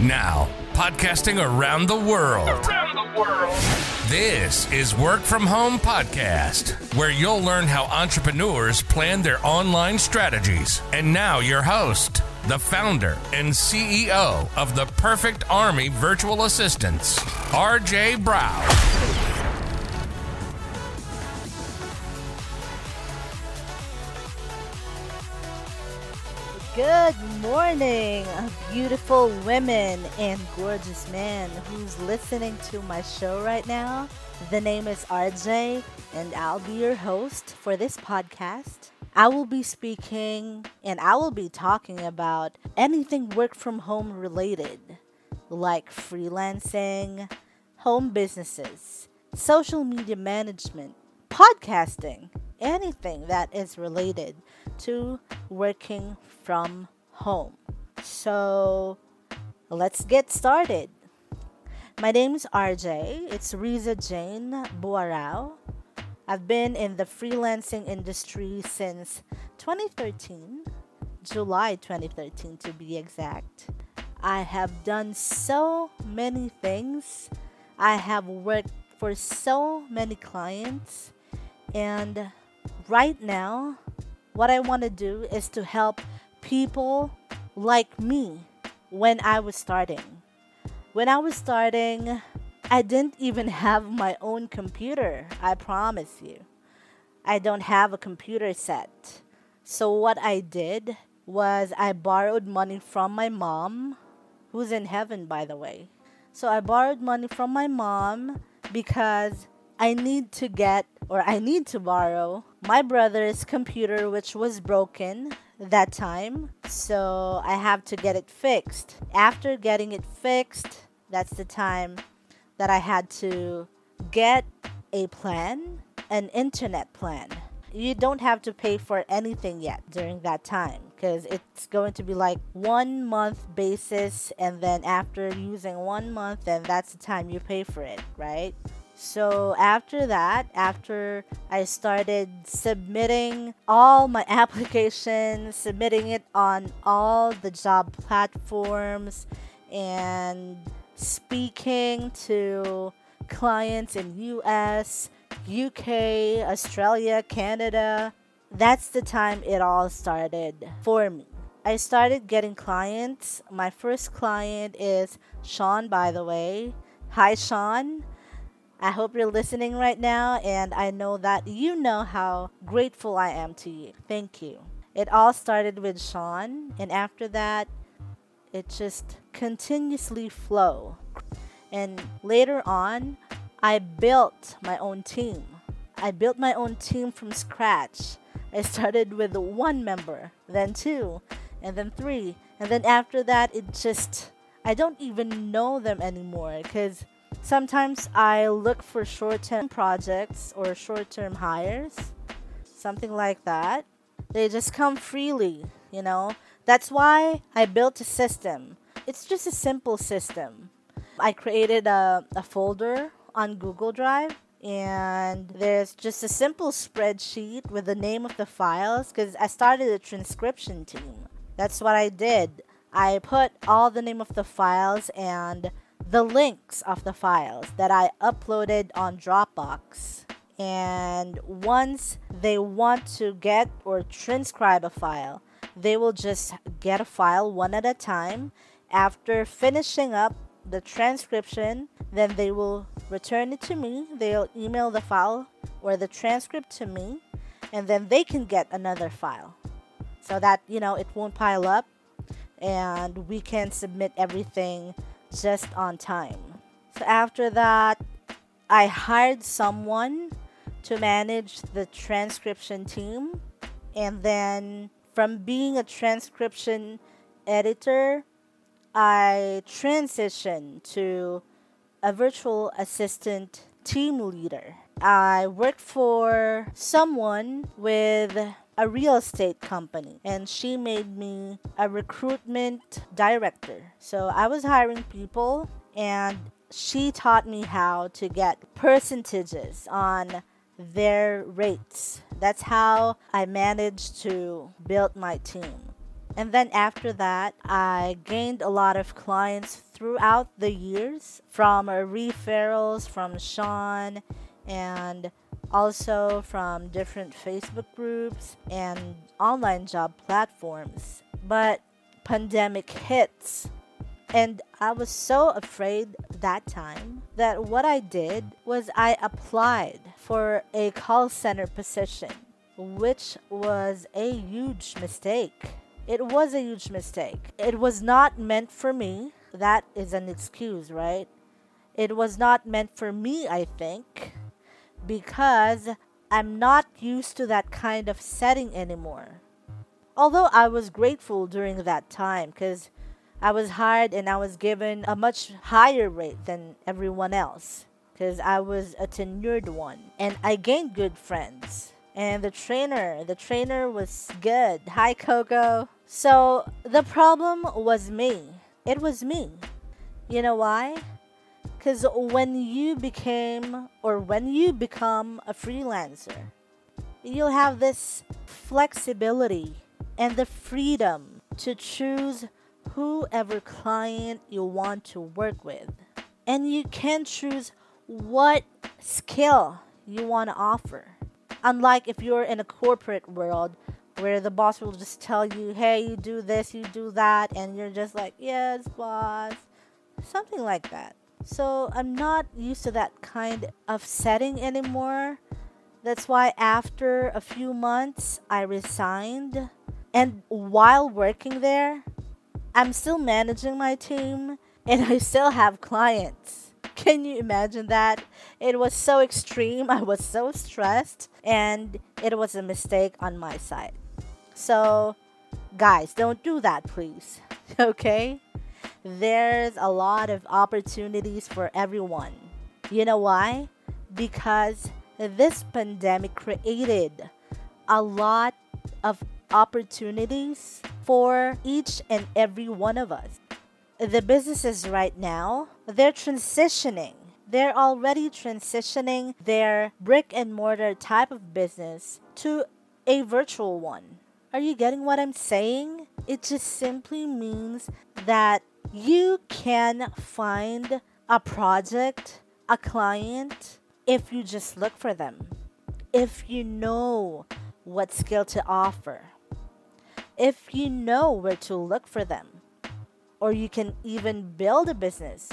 Now, podcasting around the world. Around the world. This is Work From Home Podcast, where you'll learn how entrepreneurs plan their online strategies. And now, your host, the founder and CEO of the Perfect Army Virtual Assistants, RJ Buarao. Good morning, beautiful women and gorgeous men who's listening to my show right now. The name is RJ, and I'll be your host for this podcast. I will be speaking and I will be talking about anything work from home related, like freelancing, home businesses, social media management, podcasting, anything that is related to working from home. So let's get started. My name is RJ. It's Riza Jane Buarao. I've been in the freelancing industry since 2013, July 2013 to be exact. I have done so many things. I have worked for so many clients. And right now, what I want to do is to help people like me when I was starting. When I was starting, I didn't even have my own computer, I promise you. I don't have a computer set. So, what I did was I borrowed money from my mom, who's in heaven, by the way. So, I borrowed money from my mom because I need to get or I need to borrow my brother's computer, which was broken that time. So I have to get it fixed. After getting it fixed, that's the time that I had to get a plan, an internet plan. You don't have to pay for anything yet during that time because it's going to be like one month basis, and then after using one month, then that's the time you pay for it, right? So after that, after I started submitting all my applications, submitting it on all the job platforms, and speaking to clients in US, UK, Australia, Canada, that's the time it all started for me. I started getting clients. My first client is Sean, by the way. Hi, Sean. I hope you're listening right now, and I know that you know how grateful I am to you. Thank you. It all started with Sean, and after that, it just continuously flow. And later on, I built my own team. I built my own team from scratch. I started with one member, then two, and then three. And then after that, it just, I don't even know them anymore because Sometimes I look for short term projects or short term hires, something like that. They just come freely, you know. That's why I built a system. It's just a simple system. I created a, a folder on Google Drive and there's just a simple spreadsheet with the name of the files because I started a transcription team. That's what I did. I put all the name of the files and the links of the files that I uploaded on Dropbox. And once they want to get or transcribe a file, they will just get a file one at a time. After finishing up the transcription, then they will return it to me. They'll email the file or the transcript to me, and then they can get another file so that you know it won't pile up and we can submit everything just on time. So after that, I hired someone to manage the transcription team. And then from being a transcription editor, I transitioned to a virtual assistant team leader. I worked for someone with a real estate company and she made me a recruitment director. So I was hiring people and she taught me how to get percentages on their rates. That's how I managed to build my team. And then after that, I gained a lot of clients throughout the years from referrals from Sean and also from different Facebook groups and online job platforms. But pandemic hits and I was so afraid that time that what I did was I applied for a call center position, which was a huge mistake. It was a huge mistake. It was not meant for me. That is an excuse, right? It was not meant for me, I think, because I'm not used to that kind of setting anymore. Although I was grateful during that time because I was hired and I was given a much higher rate than everyone else because I was a tenured one and I gained good friends. And the trainer, the trainer was good. Hi, Coco. So the problem was me. It was me. You know why? Because when you became or when you become a freelancer, you'll have this flexibility and the freedom to choose whoever client you want to work with. And you can choose what skill you want to offer. Unlike if you're in a corporate world where the boss will just tell you, hey, you do this, you do that, and you're just like, yes, boss. Something like that. So I'm not used to that kind of setting anymore. That's why after a few months, I resigned. And while working there, I'm still managing my team and I still have clients. Can you imagine that? It was so extreme. I was so stressed and it was a mistake on my side. So, guys, don't do that, please. Okay? There's a lot of opportunities for everyone. You know why? Because this pandemic created a lot of opportunities for each and every one of us. The businesses right now, they're transitioning. They're already transitioning their brick and mortar type of business to a virtual one. Are you getting what I'm saying? It just simply means that you can find a project, a client, if you just look for them. If you know what skill to offer if you know where to look for them. Or you can even build a business.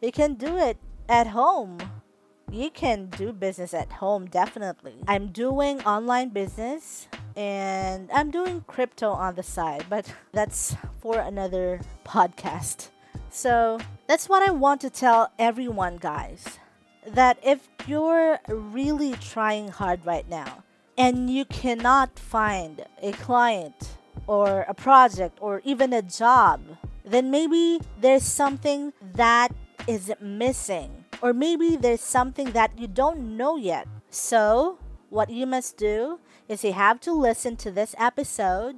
You can do it at home. You can do business at home, definitely. I'm doing online business and I'm doing crypto on the side, but that's for another podcast. So that's what I want to tell everyone, guys. That if you're really trying hard right now, and you cannot find a client or a project or even a job, then maybe there's something that is missing. Or maybe there's something that you don't know yet. So, what you must do is you have to listen to this episode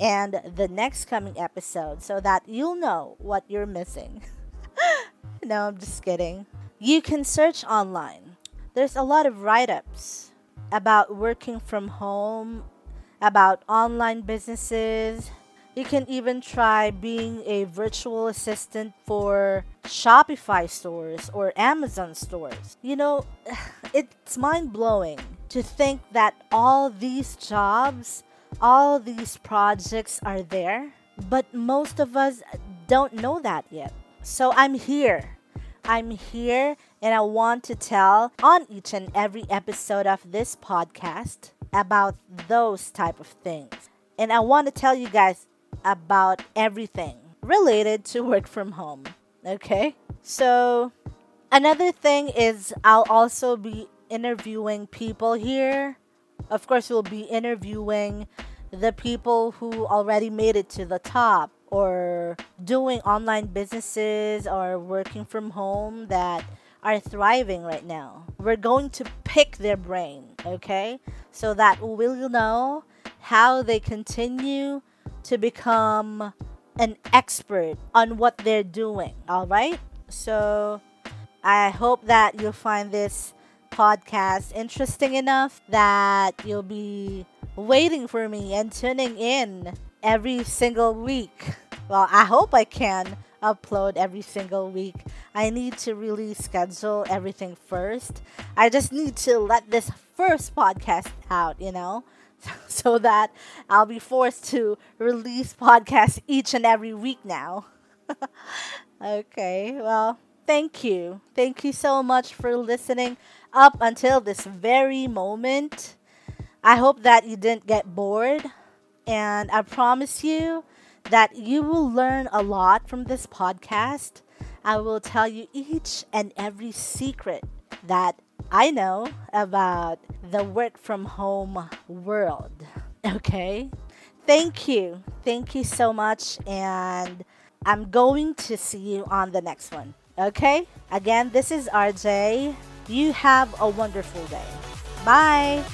and the next coming episode so that you'll know what you're missing. no, I'm just kidding. You can search online. There's a lot of write ups about working from home, about online businesses. You can even try being a virtual assistant for Shopify stores or Amazon stores. You know, it's mind blowing to think that all these jobs, all these projects are there, but most of us don't know that yet. So I'm here I'm here and I want to tell on each and every episode of this podcast about those type of things. And I want to tell you guys about everything related to work from home. Okay? So, another thing is I'll also be interviewing people here. Of course, we'll be interviewing the people who already made it to the top or doing online businesses or working from home that are thriving right now. We're going to pick their brain, okay? So that we'll know how they continue to become an expert on what they're doing, all right? So I hope that you'll find this podcast interesting enough that you'll be waiting for me and tuning in every single week. Well, I hope I can upload every single week. I need to really schedule everything first. I just need to let this first podcast out, you know, so that I'll be forced to release podcasts each and every week now. okay, well, thank you. Thank you so much for listening up until this very moment. I hope that you didn't get bored, and I promise you that you will learn a lot from this podcast. I will tell you each and every secret that I know about the work from home world. Okay? Thank you. Thank you so much. And I'm going to see you on the next one. Okay? Again, this is RJ. You have a wonderful day. Bye.